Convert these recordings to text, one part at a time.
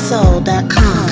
soul.com.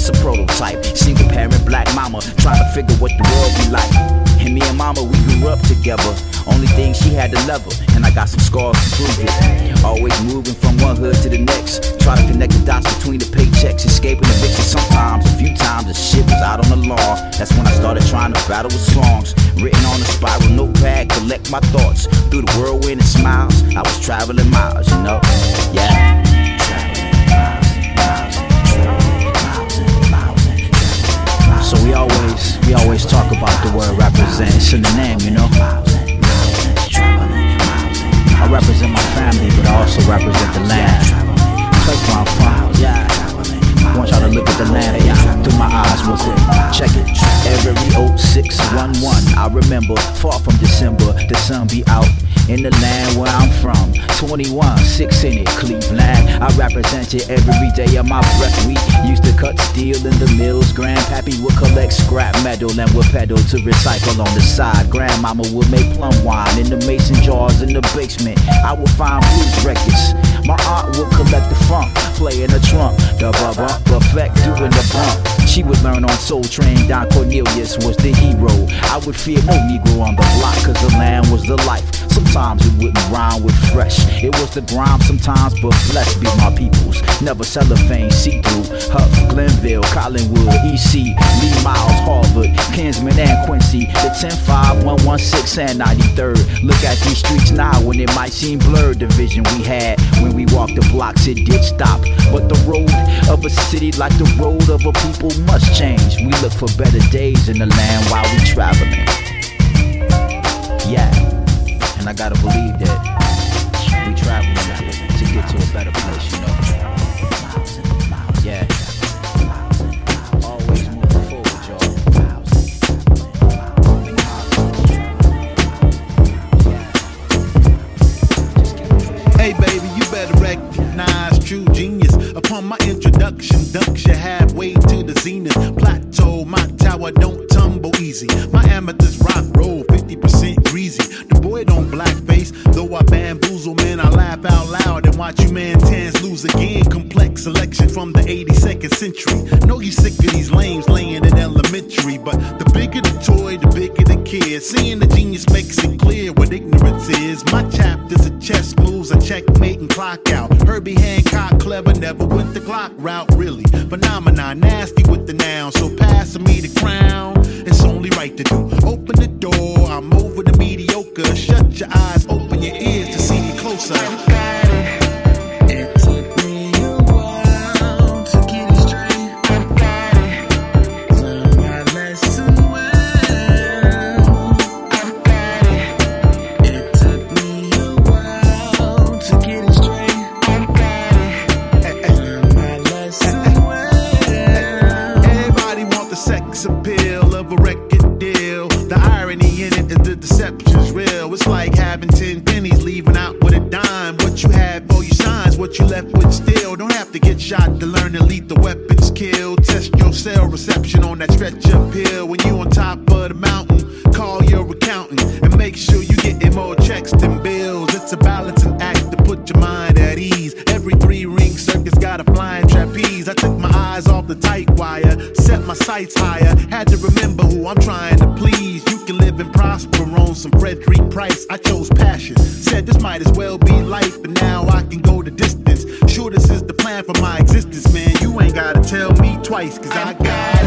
just a prototype. Single parent black mama trying to figure what the world be like. And me and mama, we grew up together. Only thing she had to love her, and I got some scars to prove it. Always moving from one hood to the next. Try to connect the dots between the paychecks, escaping eviction sometimes. A few times the shit was out on the lawn. That's when I started trying to battle with songs. Written on a spiral notepad, collect my thoughts. Through the whirlwind and smiles, I was traveling miles, you know? Yeah. So we always, we always talk about the word represents in the name, you know? I represent my family, but I also represent the land. Place where I'm from, yeah. I want y'all to look at the land yeah, through my eyes real quick. Check it. Every 0611, I remember, far from December, the sun be out. In the land where I'm from, 21, 6 in it, Cleveland. I represent it every day of my breath. We used to cut steel in the mills. Grandpappy would collect scrap metal and would pedal to recycle on the side. Grandmama would make plum wine in the mason jars in the basement. I would find blues records. My aunt would collect the funk, play in the trunk. The bubba, perfect doing the bump. She would learn on Soul Train. Don Cornelius was the hero. I would fear no Negro on the block, cause the land was the life. Sometimes it wouldn't rhyme with fresh. It was the grime sometimes, but blessed be my peoples. Never cellophane, see through. Hough, Glenville, Collinwood, EC, Lee Miles, Harvard, Kinsman, and Quincy. The 10 5, 116, and 93rd. Look at these streets now when it might seem blurred. The vision we had when we walked the blocks, it did stop. But the road of a city, like the road of a people, must change. We look for better days in the land while we traveling. Yeah. And I gotta believe that we traveling to get to a better place, you know. Upon my introduction, dunks you halfway to the zenith. Plateau, my tower don't tumble easy. My amethyst rock roll 50% greasy. The boy don't blackface, though I bamboozle, man, I laugh out loud and watch you man tens lose again. Complex selection from the 82nd century. Know you sick of these lames laying in elementary, but the bigger the toy, the bigger the kid. Seeing the genius makes it clear what ignorance is. My chapters of chess moves, a checkmate clock out. Herbie Hancock, clever, never went the clock route, really. Phenomenon, nasty with the noun, so passing me the crown. It's only right to do. Open the door, I'm over the mediocre. Shut your eyes, open your ears to see me closer. What you left with still. Don't have to get shot to learn to lead the weapons kill. Test your cell reception on that stretch uphill. When you on top of the mountain, call your accountant and make sure you getting more checks than bills. It's a balancing act to put your mind at ease. Every three ring circus got a flying trapeze. I took my eyes off the tight wire, set my sights higher. Had to remember who I'm trying to please. You can live and prosper on some Frederick Price. I chose passion. Said this might as well be life, but now I can go the ain't gotta tell me twice, cause I got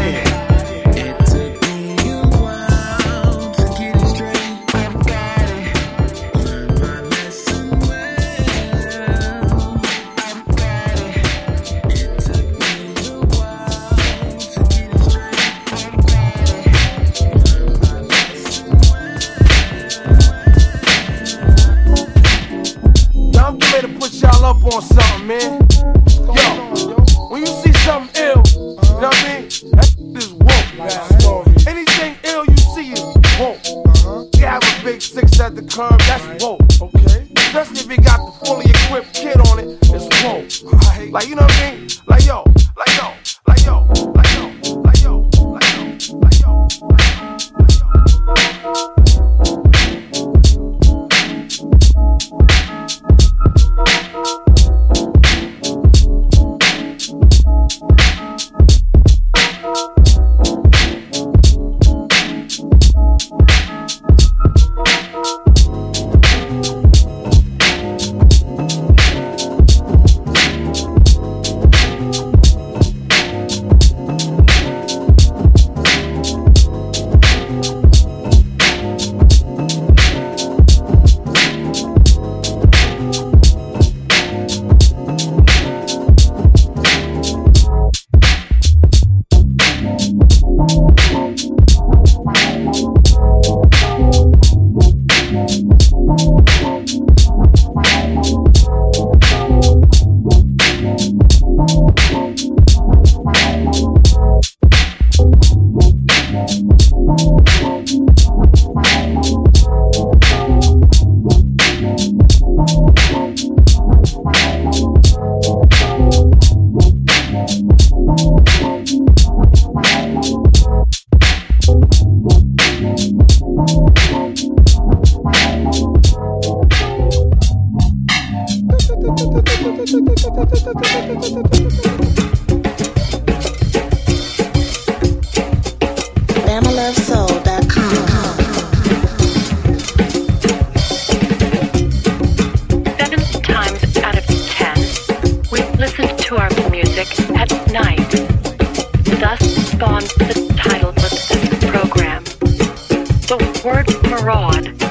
abroad.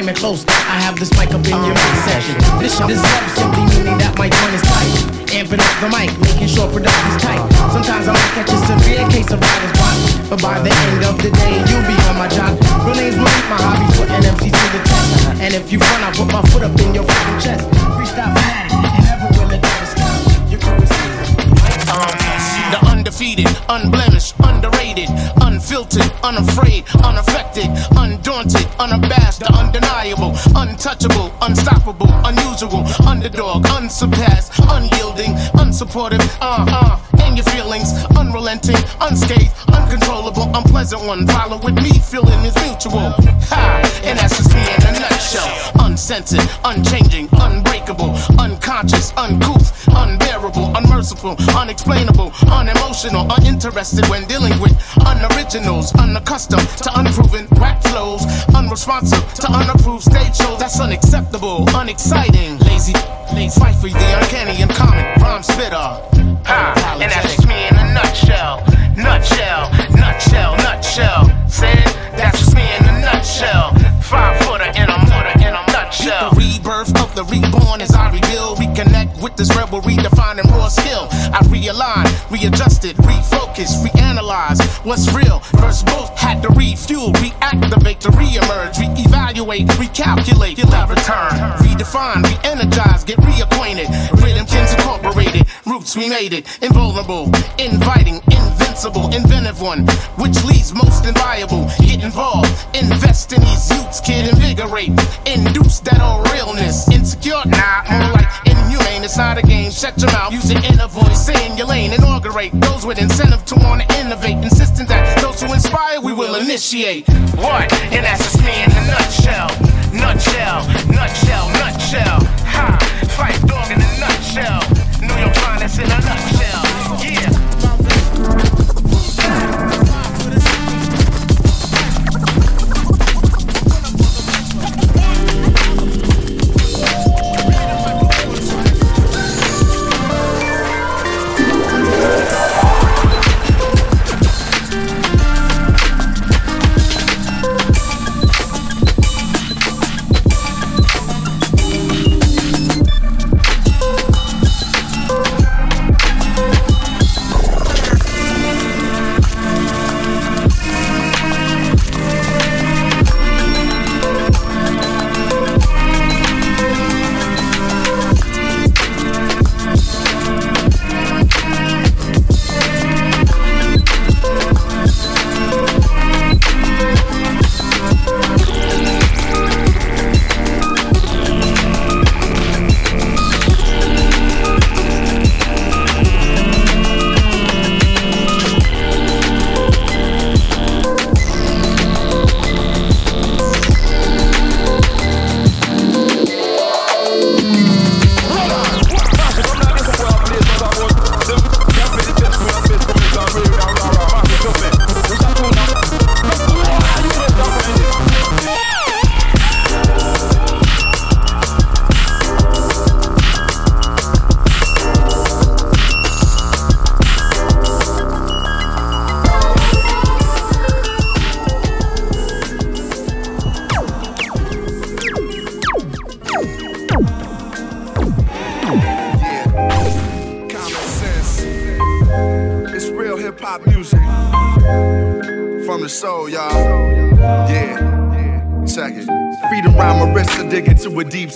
Close, I have this mic up in your midsection. This shit is love simply meaning that my joint is tight. Amping up the mic, making sure production's tight. Sometimes I might catch a severe case of writer's block. But by the end of the day, you'll be on my job. Real name's Malik, my hobby, putting MCs to the test. And if you front, I put my foot up in your fucking chest. Freestyle fanatic, and never will it ever stop. Your crew is the undefeated, unblemished, underrated, unfiltered, unafraid, unaffected, undaunted, unabashed, untouchable, unstoppable, unusual, underdog, unsurpassed, unyielding, unsupportive, uh uh, and your feelings, unrelenting, unscathed, uncontrollable, unpleasant one. Follow with me, feeling is mutual. Ha! And that's just me in a nutshell. Uncensored, unchanging, unbreakable, unconscious, uncouth, unexplainable, unemotional, uninterested when dealing with unoriginals, unaccustomed to unproven rap flows, unresponsive to unapproved stage shows. That's unacceptable, unexciting, lazy, lazy, fight for the uncanny, uncommon, rhyme spitter. Ha! And that's just me in a nutshell, nutshell, this rebel, redefining raw skill. I realign, readjusted, refocus, reanalyze what's real. First both had to refuel, reactivate to reemerge, reevaluate, recalculate, till I return. Redefine, re-energize, get reacquainted. Rhythm kins incorporated, roots we made it, invulnerable, inviting, invincible inventive one, which leads most inviable. Get involved, invest in these youths, kid, invigorate, induce that all realness. Insecure, nah, more like inhumane. It's not a game. Shut your mouth, use your inner voice, stay in your lane, inaugurate those with incentive to want to innovate, insisting that those who inspire we will initiate. What? And that's just me in a nutshell. Nutshell, nutshell, nutshell. Ha! Fight dog in a nutshell. New York finest in a nutshell.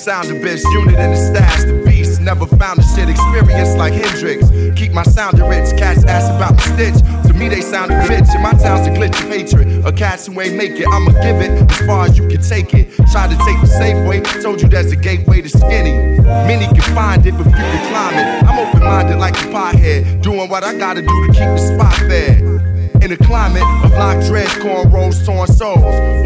Sound abyss. Unit in the stash, the beast. Never found a shit experience like Hendrix. Keep my sound rich. Cats ask about my stitch. To me, they sound a bitch. And my town's a glitch of hatred. A cats who ain't make it. I'ma give it as far as you can take it. Try to take the safe way. Told you there's a gateway to skinny. Many can find it, but few can climb it. I'm open minded like a pothead. Doing what I gotta do to keep the spot fed. In a climate of locked dreads, cornrows, torn souls,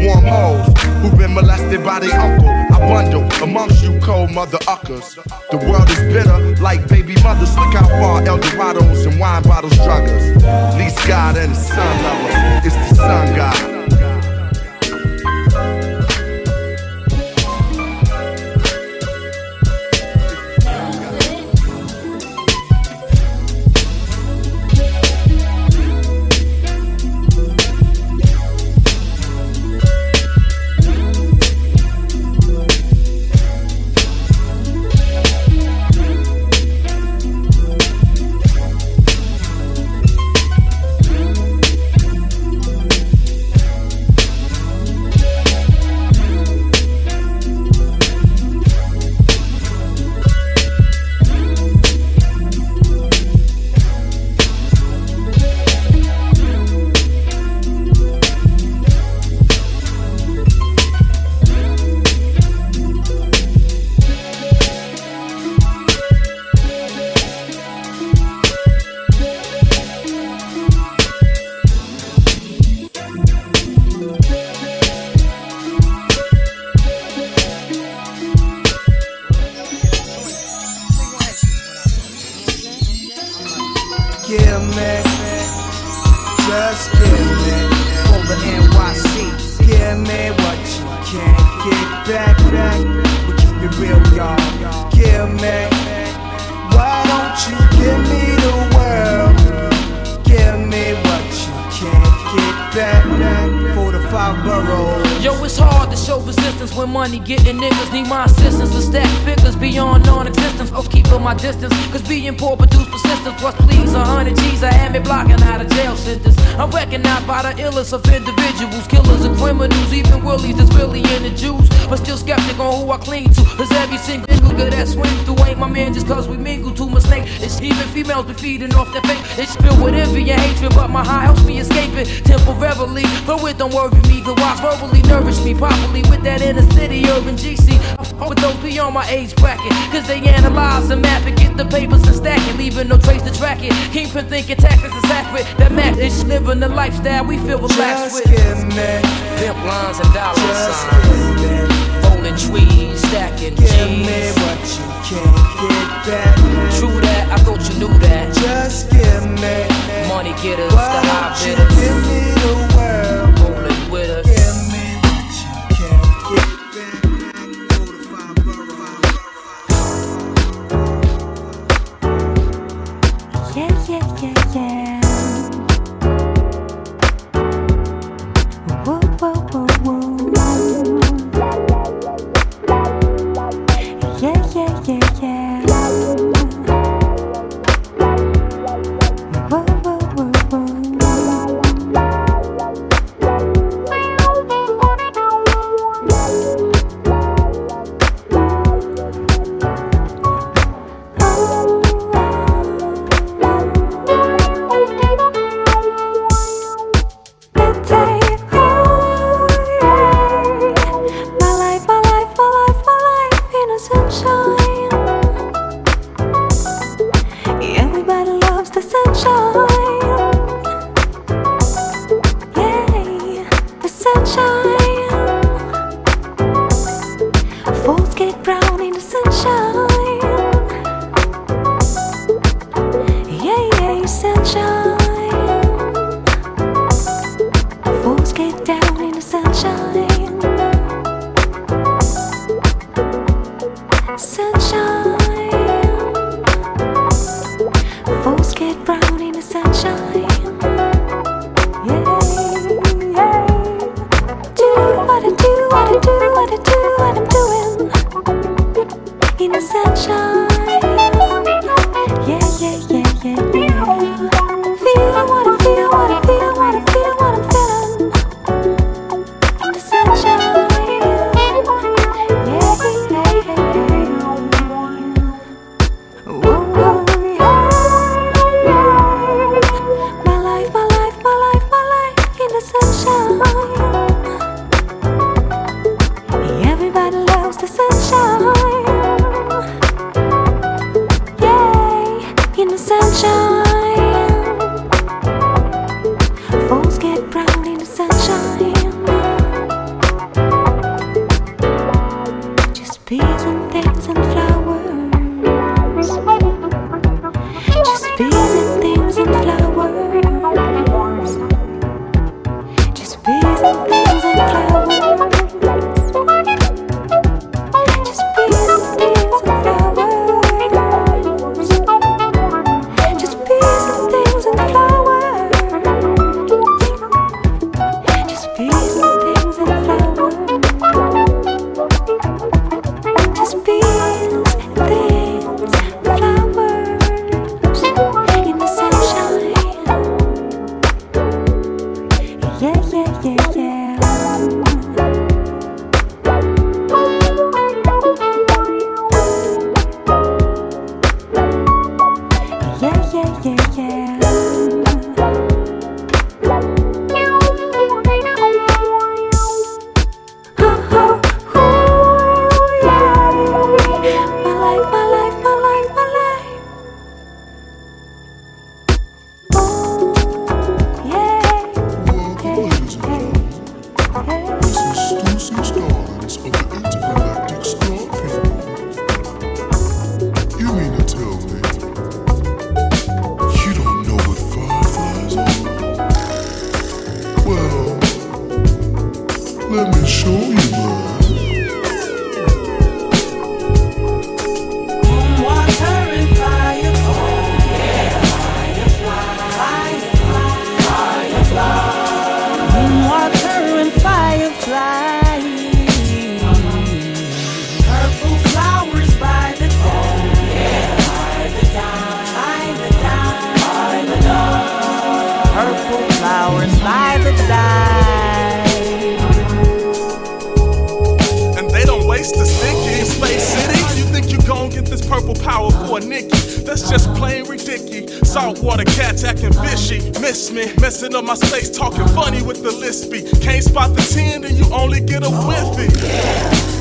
warm hoes who've been molested by their uncle. I bundle amongst you cold mother uckers. The world is bitter like baby mothers. Look how far El Dorados and wine bottles drug us. Least God and the sun lovers. It's the sun god. Back, persistence when money getting niggas need my assistance to stack figures beyond non-existence. Oh, keeping my distance, cause being poor produce persistence. Plus, please, a hundred G's, I am me blocking out of jail sentence. I'm recognized by the illest of individuals, killers and criminals, even willies that's really in the Jews. But still skeptic on who I cling to, cause every single nigga that swim through ain't my man just cause we mingle too much snake. It's even females be feeding off that fake. It's filled with envy and hatred, but my high helps me escaping temporarily. But it don't worry me, the wise verbally nourish me properly with that inner city urban GC. With those beyond my age bracket, cause they analyze and map it, get the papers and stack it, leaving no trace to track it. Keep from thinking tactics are sacred. that match is living the lifestyle we feel relaxed Just with. Give me. Pimp lines and dollar Just signs. Throwing tweets, stacking Give G's. me what you can't get back. True that, I thought you knew that. Just give me money getters, the high bidders. Messing my space, talking funny with the lispy. Can't spot the 10, then you only get a whiffy.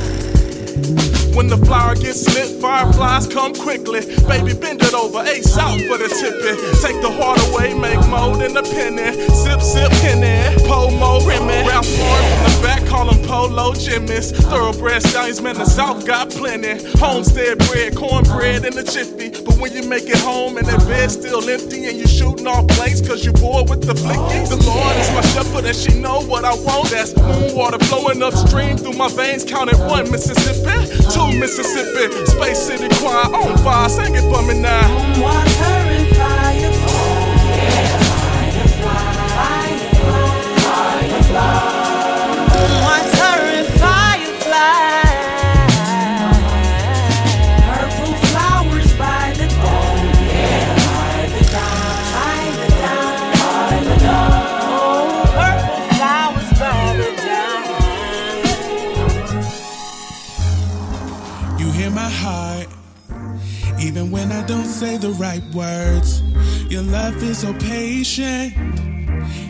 When the flower gets lit, fireflies come quickly. Baby, bend it over, ace out for the tippy. Take the heart away, make more than a penny. Sip, sip, penny, Pomo, Remy. Ralph Lauren from the back, call them Polo Jimmys. Thoroughbred stallions, man, the South got plenty. Homestead bread, cornbread, and the jiffy. But when you make it home and that bed's still empty and you shooting off blanks cause you bored with the flicky, the Lord is my shepherd and she know what I want. That's water flowing upstream through my veins. Counted one Mississippi, two Mississippi, Space City choir on fire. Sing it for me now. Water and fire. Water and firefly. When I don't say the right words. Your love is so patient,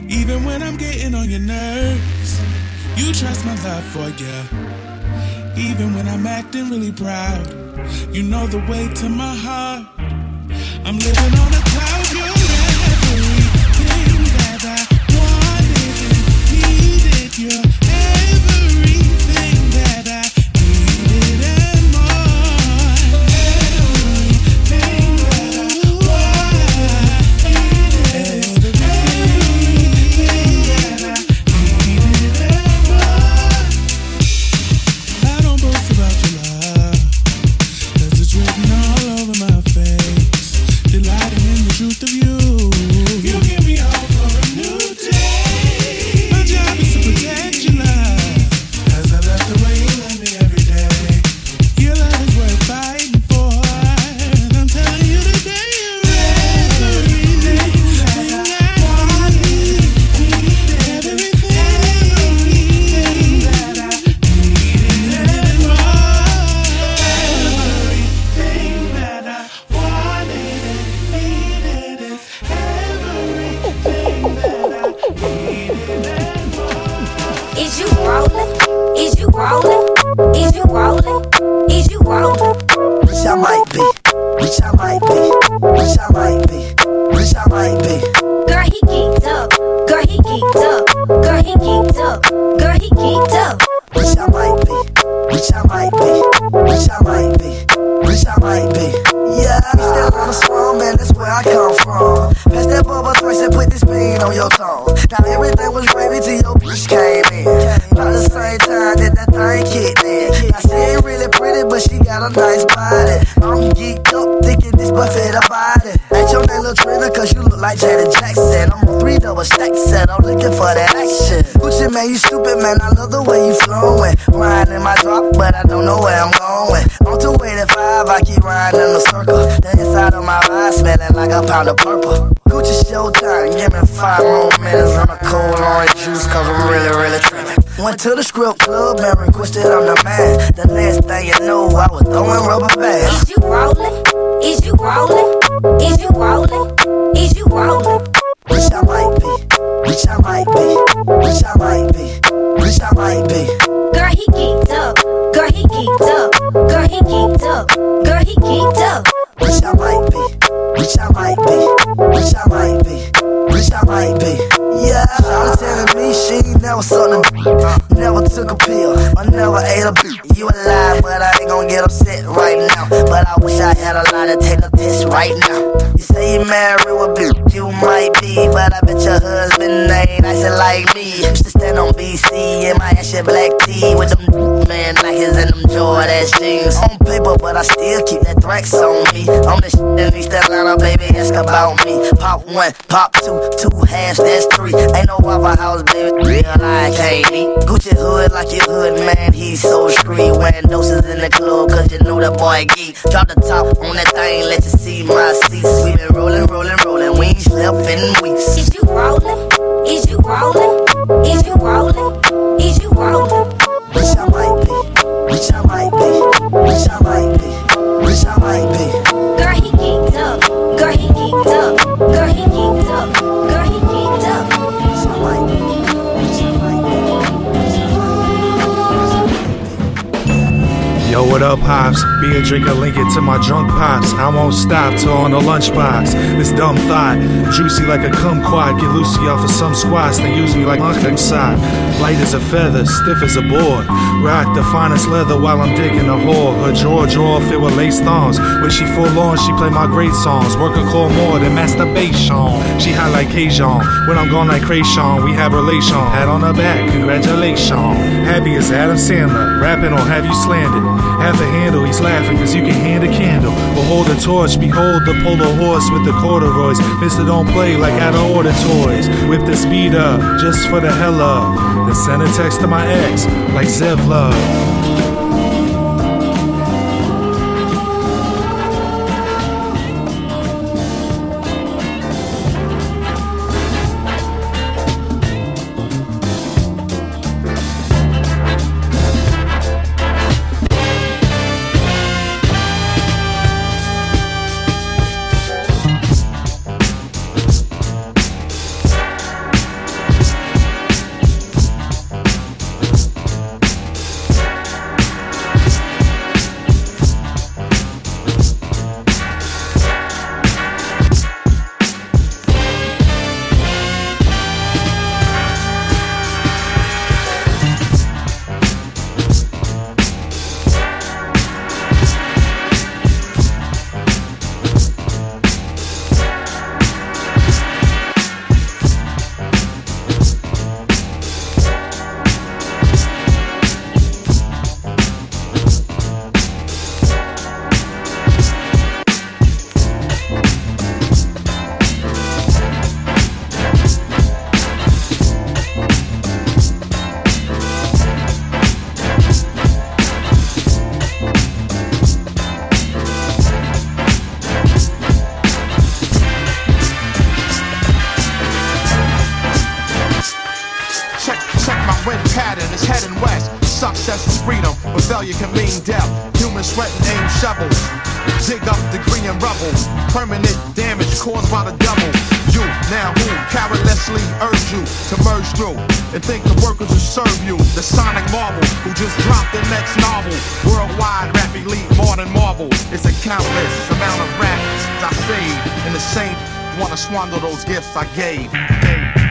even when I'm getting on your nerves. You trust my love for you, even when I'm acting really proud. You know the way to my heart. I'm living on a cloud. You're everything that I wanted needed. You're Wish I might be. Girl, he geeked up. Girl, he geeked up. Girl, he geeked up. Girl, he geeked up. Wish I might be. Wish I might be. Wish I might be. Wish I might be. Yeah, Shawty telling me she never saw the uh, Never took a pill or never ate a beat. You a lie, but I ain't gon' get upset right now. But I wish I had a lot to take a test right now. You say you married with bitch, you might be, but I bet your husband ain't nice like me. Used to stand on BC in my Asher black tee with them man Nikes and them Jordan jeans. On paper, but I still keep that Thrax on me. I'm the shit in East Atlanta, baby, ask about me. Pop one, pop two, Two hands, that's three. Ain't no Waffle House, baby. Real like KD. Gucci hood like your hood, man. He's so street. Wearing doses in the club, cause you know the boy geek. Drop the top on that thing, let you see my seats. We been rolling, rolling, rolling. We ain't slept in weeks. Is you rolling? Is you rolling? Is you rolling? Is you rolling? Wish I might be. Wish I might be. Wish I might be. Wish I might be. Girl, he geeked up. Girl, he pops. Beer drinker, link it to my drunk pops. I won't stop till on the lunchbox. This dumb thought, juicy like a kumquat. Get Lucy off of some squats, they use me like Uncle side. Light as a feather, stiff as a board. Rock the finest leather while I'm digging a hole. Her drawer drawer filled with lace thongs. When she forlorn, she play my great songs. Work a core more than masturbation. She hot like Cajun. When I'm gone like Kreayshawn, we have relation. Hat on her back, congratulations. Happy as Adam Sandler. Rapping or have you slandered? Have the handle, he's laughing cause you can hand a candle. Behold a torch, behold the polar horse with the corduroys. Mister don't play like out of order toys. Whip the speed up, just for the hell of. Then send a text to my ex, like Zev Love. It's a countless amount of raps I saved, and the same wanna squander those gifts I gave.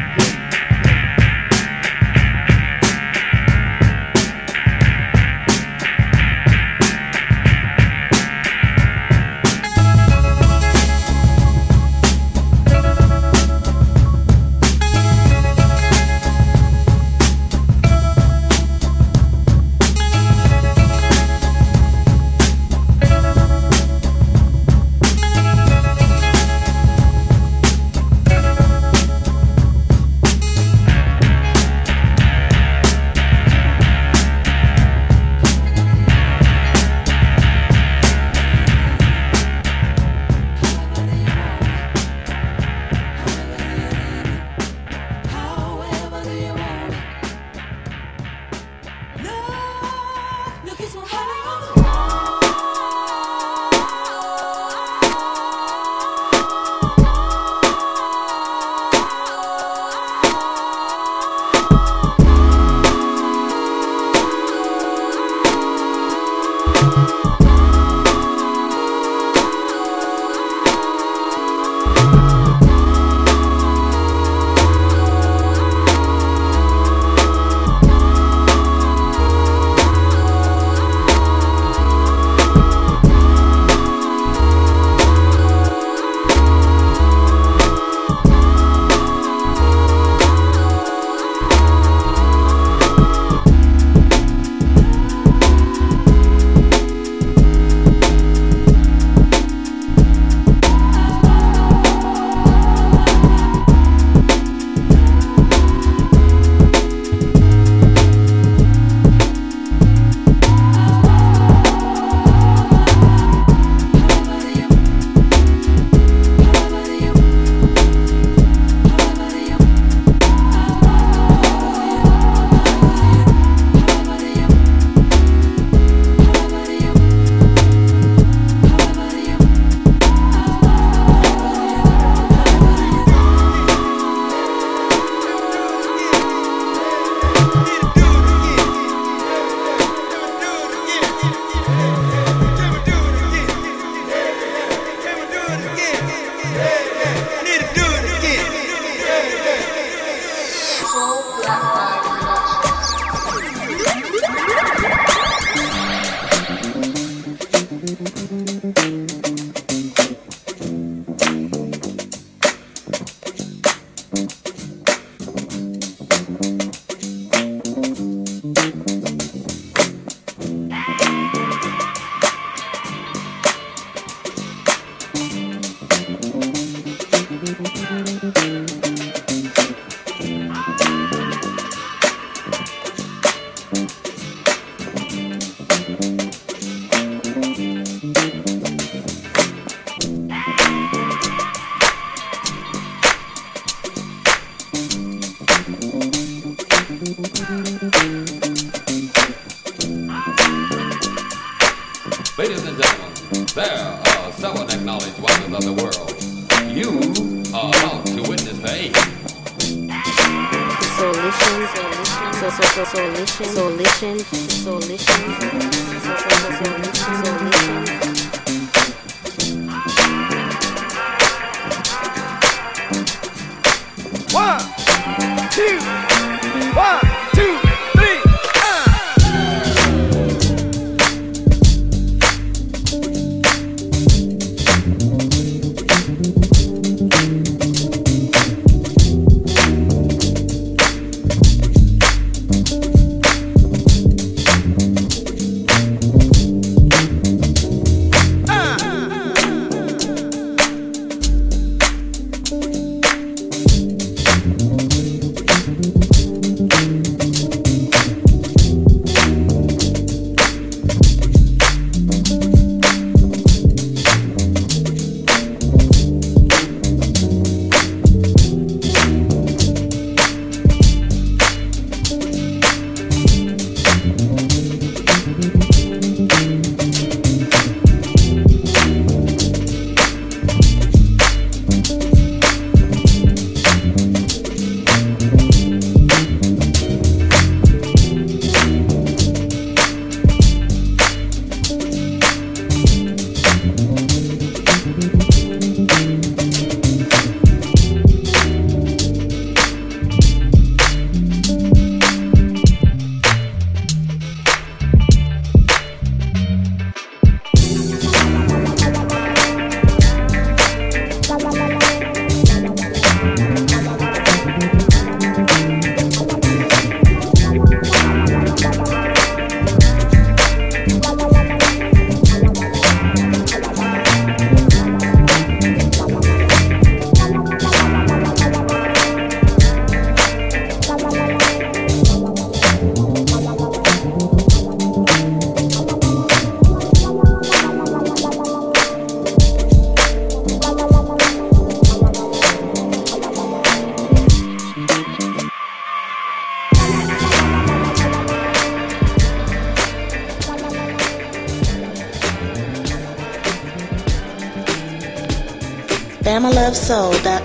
BamaLoveSoul.com.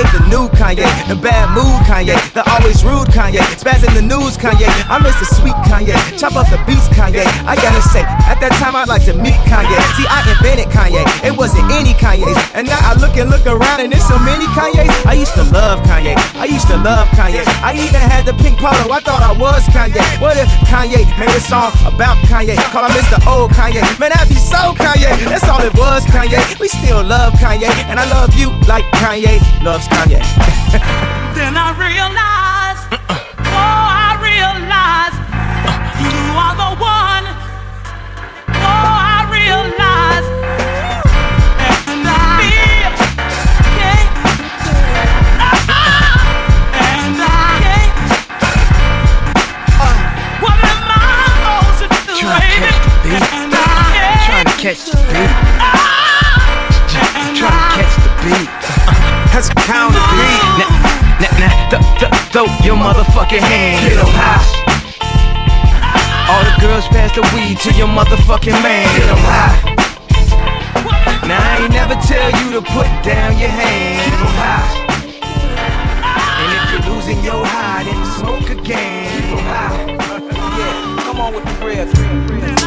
The new Kanye. The bad mood Kanye. The always Kanye. Spaz in the news Kanye. I miss the sweet Kanye. Chop up the beats Kanye. I gotta say, at that time I'd like to meet Kanye. See, I invented Kanye. It wasn't any Kanye's. And now I look and look around and there's so many Kanye's. I used to love Kanye. I used to love Kanye. I even had the pink polo. I thought I was Kanye. What if Kanye made a song about Kanye? Call him Mr. Old Kanye. Man, that'd be so Kanye. That's all it was, Kanye. We still love Kanye. And I love you like Kanye loves Kanye. Then I realized, catch the beat. Trying to catch the beat. That's a counter beat. Now, now, now, th- th- throw your motherfucking hand. Get 'em high. All the girls pass the weed to your motherfucking man. Get 'em high. Now I ain't never tell you to put down your hand. Get 'em high. And if you're losing your high, then smoke again. Keep 'em high. Yeah, come on with the breath.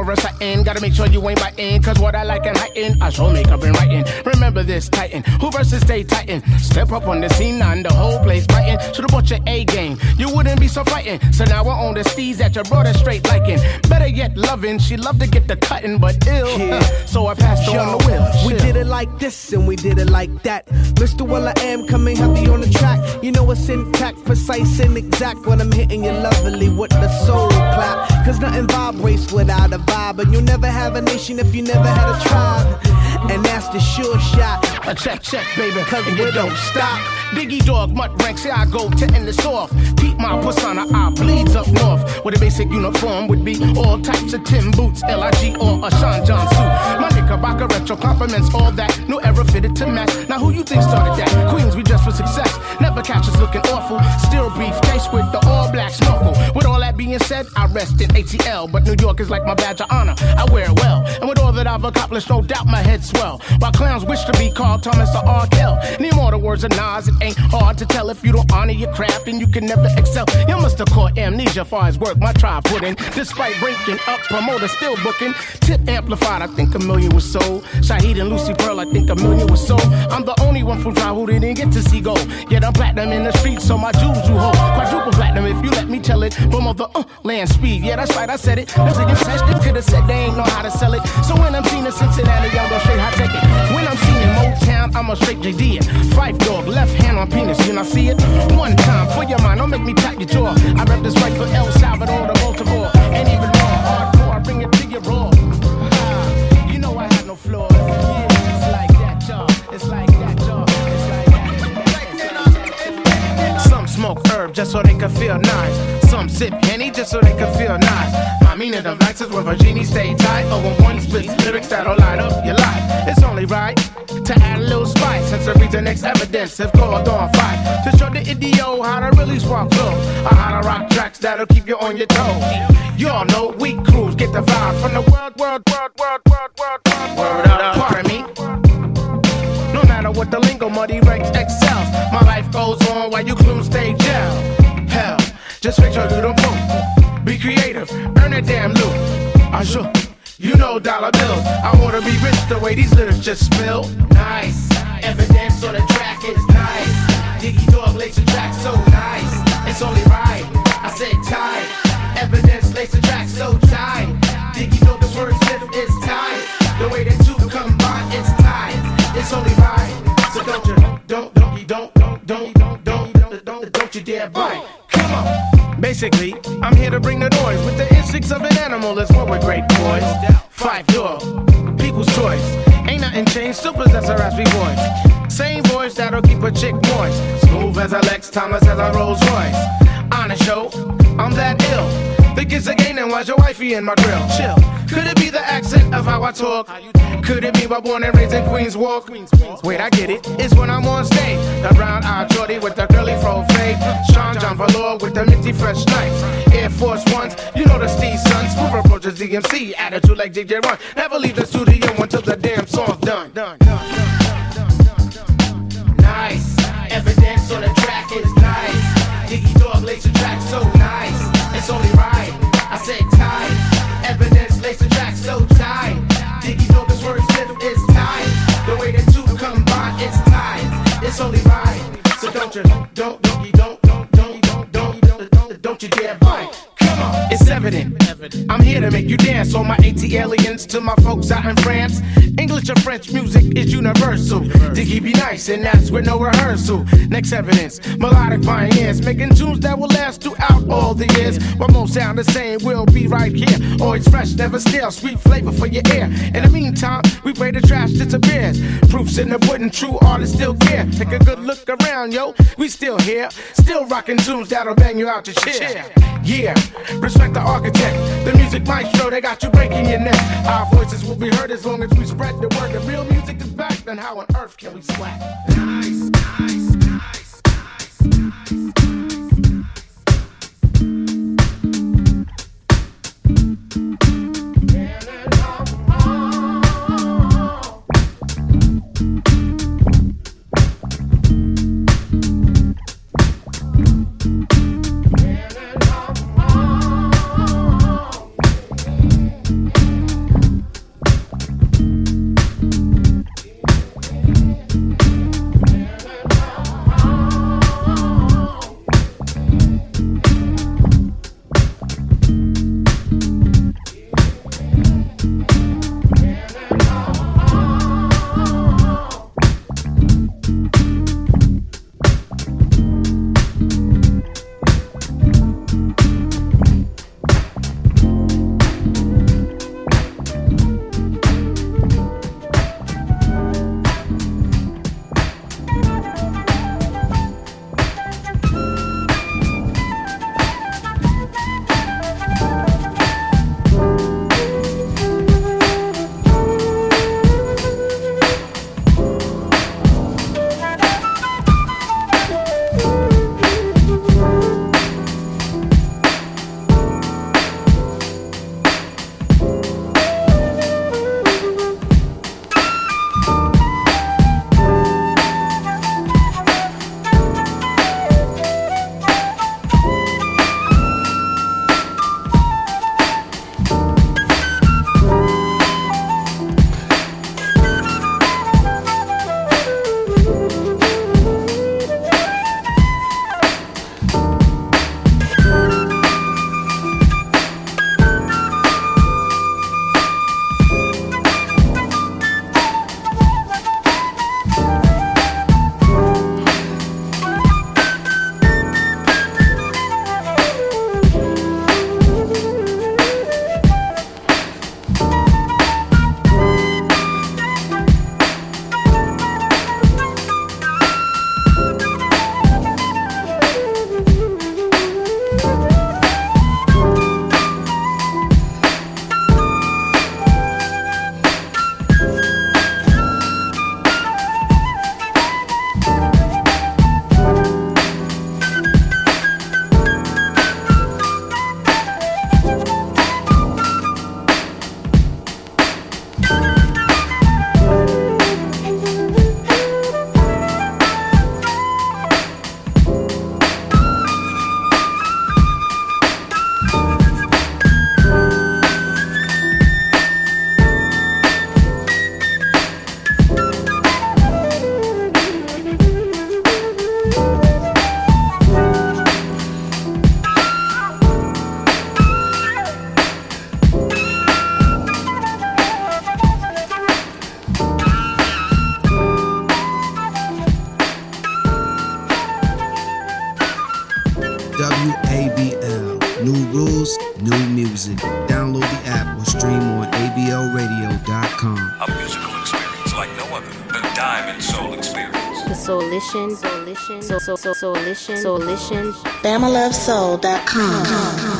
Before us I end. Gotta make sure you ain't biting. Cause what I like and heighten, I show makeup and writing. Remember this Titan. Who versus stay Titan? Step up on the scene and the whole place biting. Should've bought your A game. You wouldn't be so frightened. So now we're on the steez that you brought her straight liking. Better yet, loving. She loved to get the cutting, but ill. Yeah. Uh, so I passed her on the wheel. We did it like this and we did it like that. Mr. Well, I am coming heavy on the track. You know it's intact, precise and exact when I'm hitting you lovely with the soul clap. Cause nothing vibrates without a vibe. And you'll never have a nation if you never had a tribe. And that's the sure shot. A check, check, baby, cause we don't stop. Biggie dog, mud rank, here I go to end this off. Keep my persona, I bleeds up north. With a basic uniform would be all types of Tim boots, LIG or a Sean John suit. My knickerbocker retro compliments, all that. No ever fitted to match. Now who you think started that? Queens, we just for success. Never catch us looking awful. Still briefcase with the all black snorkel. With all that being said, I rest in ATL. But New York is like my badge of honor. I wear it well. And with all that I've accomplished, no doubt my head swell. While clowns wish to be called Thomas or R. Kell. Need more the words of Nas, it ain't hard to tell if you don't honor your craft and you can never excel. You must have caught amnesia far as work my tribe put in. Despite breaking up, promoter still booking. Tip amplified, I think a million was sold. Shaheed and Lucy Pearl, I think a million was sold. I'm the only one from tribe who didn't get to see gold. Yet I'm platinum in the streets, so my jewels you hold. Quadruple platinum if you let me tell it. From of the uh, land speed, yeah, that's right, I said it. Music and sex, they could have said they ain't know how to sell it. So when I'm seen in Cincinnati, I'm gonna straight high take it. When I'm seen in Motown, I'm a straight JD. Phife Dawg, left hand on penis, you not see it? One time for your mind, don't make me tap your jaw. I rep this right for El Salvador to Baltimore. And even more hardcore, I bring it to raw. You know I no flaws. It's like that, y'all. It's like that, y'all. Some smoke herb just so they can feel nice. Some sip henny just so they can feel nice. My meaning of nights is when Virginia stay tight. When one spits lyrics that'll light up your life. It's only right to add a little spice. Since I the next evidence, have called on fight. To show the idiot how to really swap flow. Or how to rock tracks that'll keep you on your toes. Y'all know weak crews get the vibe from the world, world, world, world, world, world, world, word up. Pardon me. No matter what the lingo, Muddy Rex excels. My life goes on while you crew stay jail. Hell, just make sure you don't move. Be creative, earn a damn loot. I sure, you know dollar bills. I wanna be rich the way these lyrics just spill. Nice, evidence on the track is nice. Diggy dog lays the track so nice. It's only right. Instincts of an animal. That's what we're great boys. Phife Dawg, people's choice. Ain't nothing changed, still possess a raspy voice. Same voice that'll keep a chick moist. Smooth as a Lex, timeless as a Rolls Royce. honest, yo. I'm that ill. Think it's a game, then why's your wifey in my grill? Chill. Could it be the accent of how I talk? Could it be my born and raised in Queens Walk? Wait, I get it. It's when I'm on stage. The brown eyed shorty with the curly fro fade. Sean John Valor with the minty fresh nights. Air Force Ones, you know the Steve Sons. Smooth approaches DMC. Attitude like DJ Run. Never leave the studio until the damn song's done. done. Nice. Evidence on the track is nice. Diggy Dog lace the track so nice. It's only right. Said tight. Evidence lace the track so tight. Diggy Dog is wordsmith is tight. The way the two combine is tight. It's only right. So don't you, don't, don't, don't, don't, don't, don't, don't, don't, don't you dare bite. Evident. I'm here to make you dance. All my AT aliens to my folks out in France. English or French music is universal. Diggy be nice, and that's with no rehearsal. Next evidence, melodic pioneers making tunes that will last throughout all the years. What most sound the same will be right here. Always fresh, never stale, sweet flavor for your ear. In the meantime, we pray the trash disappears. Proofs in the pudding, true artists still care. Take a good look around, yo. We still here, still rocking tunes that'll bang you out your chair. Yeah, respect the architect, the music maestro. They got you breaking your neck. Our voices will be heard as long as we spread the word. The real music is back. Then how on earth can we slack? Nice, nice, nice. Soulition, Soulition, so so so Soulition, Soulition. BamaLoveSoul.com.